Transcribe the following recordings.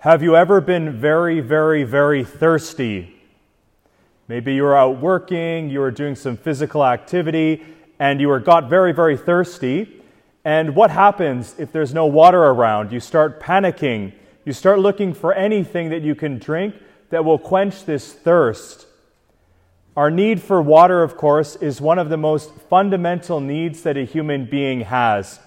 Have you ever been very, very, very thirsty? Maybe you were out working, you were doing some physical activity, and you were got very, very thirsty. And what happens if there's no water around? You start panicking. You start looking for anything that you can drink that will quench this thirst. Our need for water, of course, is one of the most fundamental needs that a human being has.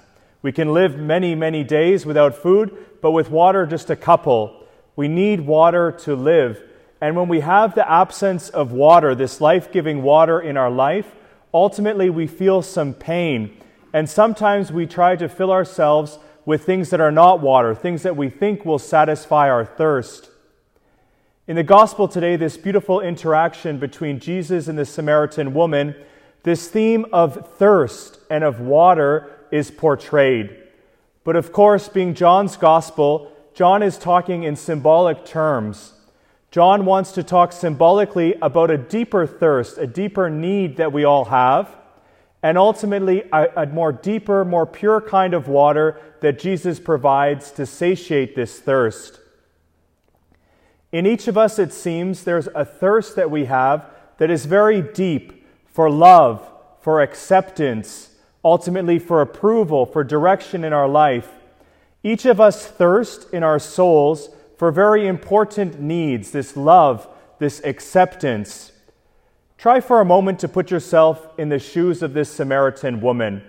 We can live many, many days without food, but with water, just a couple. We need water to live. And when we have the absence of water, this life giving water in our life, ultimately we feel some pain. And sometimes we try to fill ourselves with things that are not water, things that we think will satisfy our thirst. In the gospel today, this beautiful interaction between Jesus and the Samaritan woman, this theme of thirst and of water is portrayed. But of course, being John's gospel, John is talking in symbolic terms. John wants to talk symbolically about a deeper thirst, a deeper need that we all have, and ultimately a, a, more deeper, more pure kind of water that Jesus provides to satiate this thirst. In each of us, it seems, there's a thirst that we have that is very deep for love, for acceptance, ultimately for approval, for direction in our life. Each of us thirst in our souls for very important needs this love, this acceptance. Try for a moment to put yourself in the shoes of this Samaritan woman.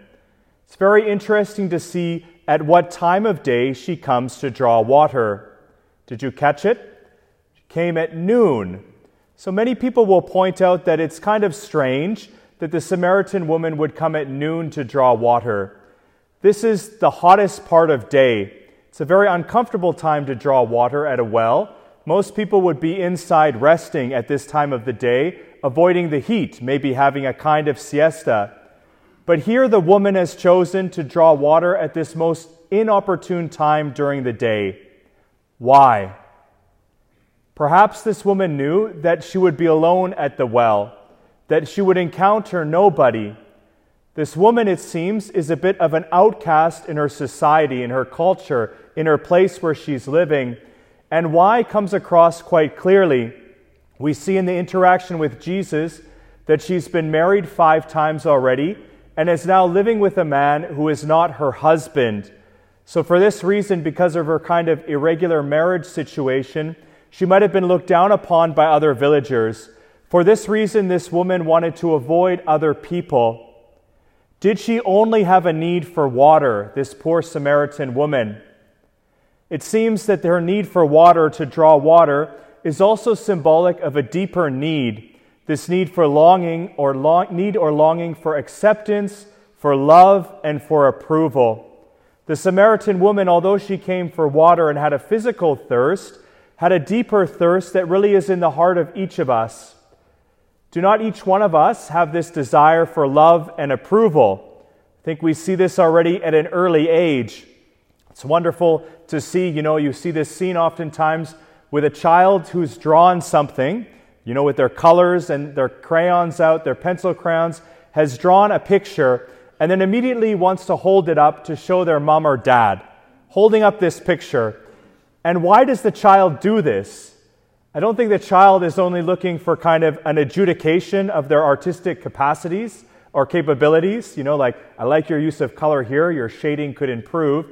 It's very interesting to see at what time of day she comes to draw water. Did you catch it? She came at noon. So many people will point out that it's kind of strange that the Samaritan woman would come at noon to draw water. This is the hottest part of day. It's a very uncomfortable time to draw water at a well. Most people would be inside resting at this time of the day, avoiding the heat, maybe having a kind of siesta. But here the woman has chosen to draw water at this most inopportune time during the day. Why? Perhaps this woman knew that she would be alone at the well that she would encounter nobody. This woman, it seems, is a bit of an outcast in her society, in her culture, in her place where she's living. And why comes across quite clearly. We see in the interaction with Jesus that she's been married five times already and is now living with a man who is not her husband. So, for this reason, because of her kind of irregular marriage situation, she might have been looked down upon by other villagers. For this reason, this woman wanted to avoid other people. Did she only have a need for water, this poor Samaritan woman? It seems that her need for water to draw water is also symbolic of a deeper need, this need for longing or long, need or longing for acceptance, for love, and for approval. The Samaritan woman, although she came for water and had a physical thirst, had a deeper thirst that really is in the heart of each of us. Do not each one of us have this desire for love and approval? I think we see this already at an early age. It's wonderful to see, you know, you see this scene oftentimes with a child who's drawn something, you know, with their colors and their crayons out, their pencil crayons, has drawn a picture and then immediately wants to hold it up to show their mom or dad, holding up this picture. And why does the child do this? I don't think the child is only looking for kind of an adjudication of their artistic capacities or capabilities. You know, like, I like your use of color here, your shading could improve.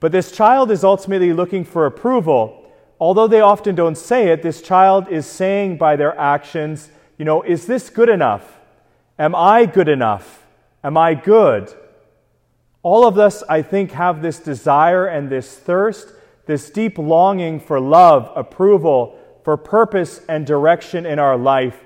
But this child is ultimately looking for approval. Although they often don't say it, this child is saying by their actions, you know, is this good enough? Am I good enough? Am I good? All of us, I think, have this desire and this thirst, this deep longing for love, approval, for purpose and direction in our life.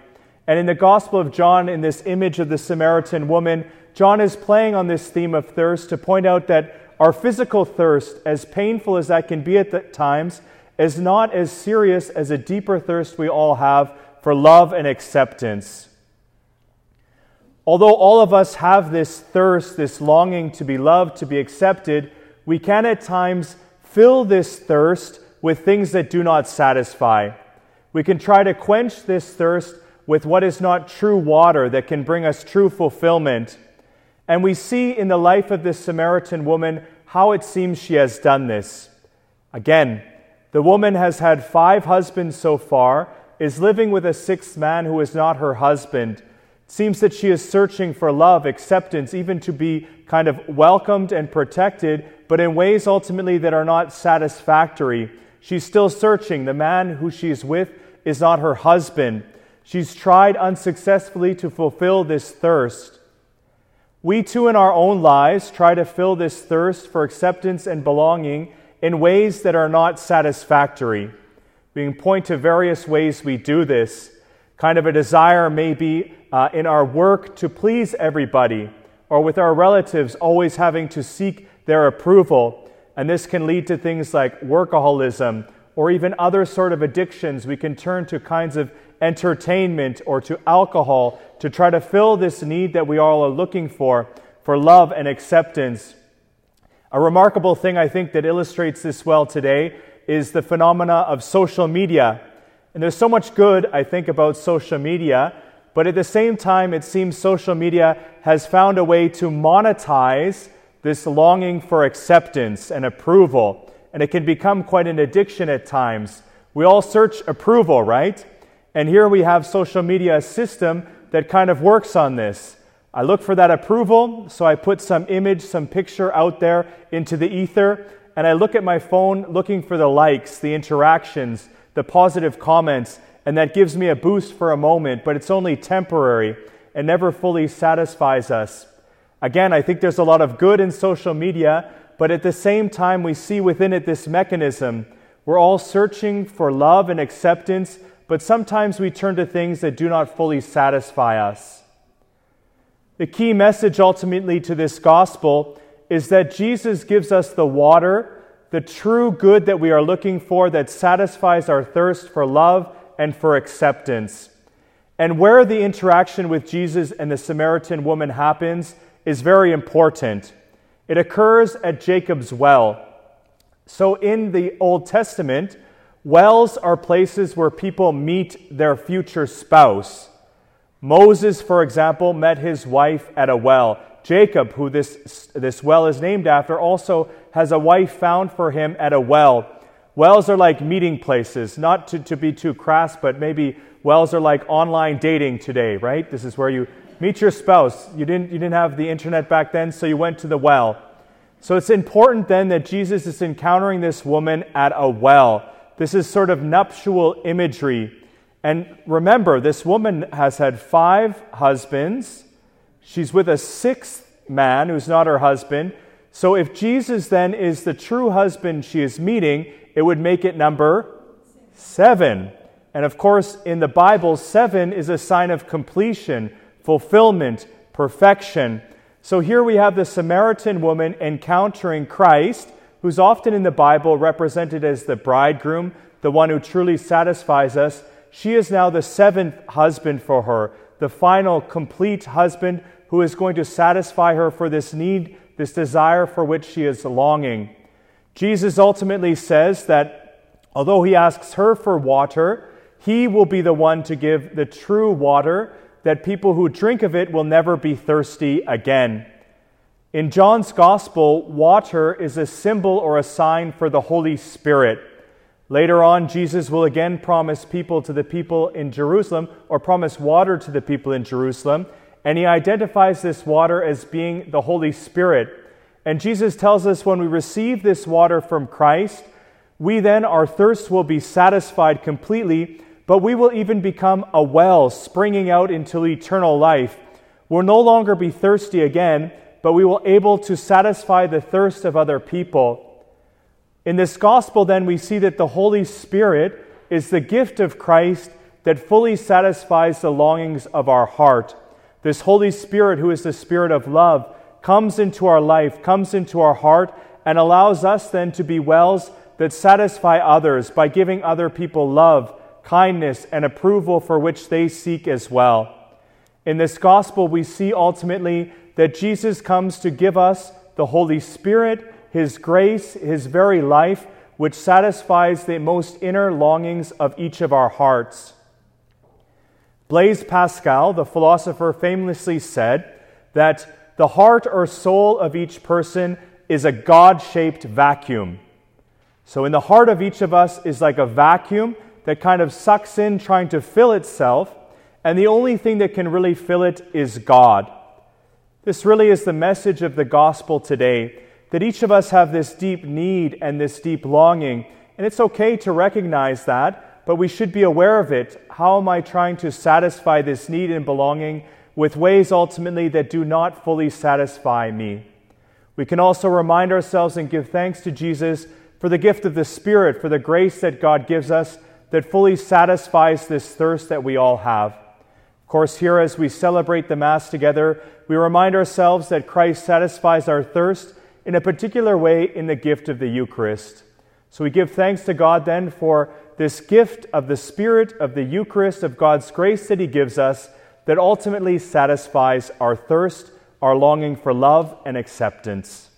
And in the Gospel of John, in this image of the Samaritan woman, John is playing on this theme of thirst to point out that our physical thirst, as painful as that can be at times, is not as serious as a deeper thirst we all have for love and acceptance. Although all of us have this thirst, this longing to be loved, to be accepted, we can at times fill this thirst with things that do not satisfy. We can try to quench this thirst with what is not true water that can bring us true fulfillment. And we see in the life of this Samaritan woman how it seems she has done this. Again, The woman has had five husbands so far, is living with a sixth man who is not her husband. It seems that she is searching for love, acceptance, even to be kind of welcomed and protected, but in ways ultimately that are not satisfactory. She's still searching. The man who she's with is not her husband. She's tried unsuccessfully to fulfill this thirst. We too, in our own lives, try to fill this thirst for acceptance and belonging in ways that are not satisfactory. We can point to various ways we do this. Kind of a desire, maybe, uh, in our work to please everybody, or with our relatives, always having to seek their approval. And this can lead to things like workaholism or even other sort of addictions. We can turn to kinds of entertainment or to alcohol to try to fill this need that we all are looking for, for love and acceptance. A remarkable thing I think that illustrates this well today is the phenomena of social media. And there's so much good, I think, about social media, but at the same time, it seems social media has found a way to monetize this longing for acceptance and approval. And it can become quite an addiction at times. We all search approval, right? And here we have social media, a system that kind of works on this. I look for that approval, so I put some image, some picture out there into the ether, and I look at my phone looking for the likes, the interactions, the positive comments, and that gives me a boost for a moment, but it's only temporary and never fully satisfies us. Again, I think there's a lot of good in social media, but at the same time, we see within it this mechanism. We're all searching for love and acceptance but sometimes we turn to things that do not fully satisfy us. The key message ultimately to this gospel is that Jesus gives us the water, the true good that we are looking for that satisfies our thirst for love and for acceptance. And where the interaction with Jesus and the Samaritan woman happens is very important. It occurs at Jacob's well. So in the Old Testament, Wells are places where people meet their future spouse. Moses, for example, met his wife at a well. Jacob, who this, this well is named after, also has a wife found for him at a well. Wells are like meeting places, not to, to be too crass, but maybe wells are like online dating today, right? This is where you meet your spouse. You didn't, you didn't have the internet back then, so you went to the well. So it's important then that Jesus is encountering this woman at a well. This is sort of nuptial imagery. And remember, this woman has had five husbands. She's with a sixth man who's not her husband. So if Jesus then is the true husband she is meeting, it would make it number seven. And of course, in the Bible, seven is a sign of completion, fulfillment, perfection. So here we have the Samaritan woman encountering Christ who's often in the Bible represented as the bridegroom, the one who truly satisfies us, she is now the seventh husband for her, the final complete husband who is going to satisfy her for this need, this desire for which she is longing. Jesus ultimately says that although he asks her for water, he will be the one to give the true water that people who drink of it will never be thirsty again. In John's Gospel, water is a symbol or a sign for the Holy Spirit. Later on, Jesus will again promise people to the people in Jerusalem, or promise water to the people in Jerusalem, and he identifies this water as being the Holy Spirit. And Jesus tells us when we receive this water from Christ, we then, our thirst will be satisfied completely, but we will even become a well springing out into eternal life. We'll no longer be thirsty again but we will able to satisfy the thirst of other people. In this gospel, then, we see that the Holy Spirit is the gift of Christ that fully satisfies the longings of our heart. This Holy Spirit, who is the Spirit of love, comes into our life, comes into our heart, and allows us then to be wells that satisfy others by giving other people love, kindness, and approval for which they seek as well. In this gospel, we see ultimately that Jesus comes to give us the Holy Spirit, His grace, His very life, which satisfies the most inner longings of each of our hearts. Blaise Pascal, the philosopher, famously said that the heart or soul of each person is a God shaped vacuum. So, in the heart of each of us is like a vacuum that kind of sucks in, trying to fill itself, and the only thing that can really fill it is God. This really is the message of the gospel today that each of us have this deep need and this deep longing, and it's okay to recognize that, but we should be aware of it. How am I trying to satisfy this need and belonging with ways ultimately that do not fully satisfy me? We can also remind ourselves and give thanks to Jesus for the gift of the Spirit, for the grace that God gives us that fully satisfies this thirst that we all have. Of course, here as we celebrate the Mass together, we remind ourselves that Christ satisfies our thirst in a particular way in the gift of the Eucharist. So we give thanks to God then for this gift of the Spirit of the Eucharist, of God's grace that He gives us, that ultimately satisfies our thirst our longing for love and acceptance.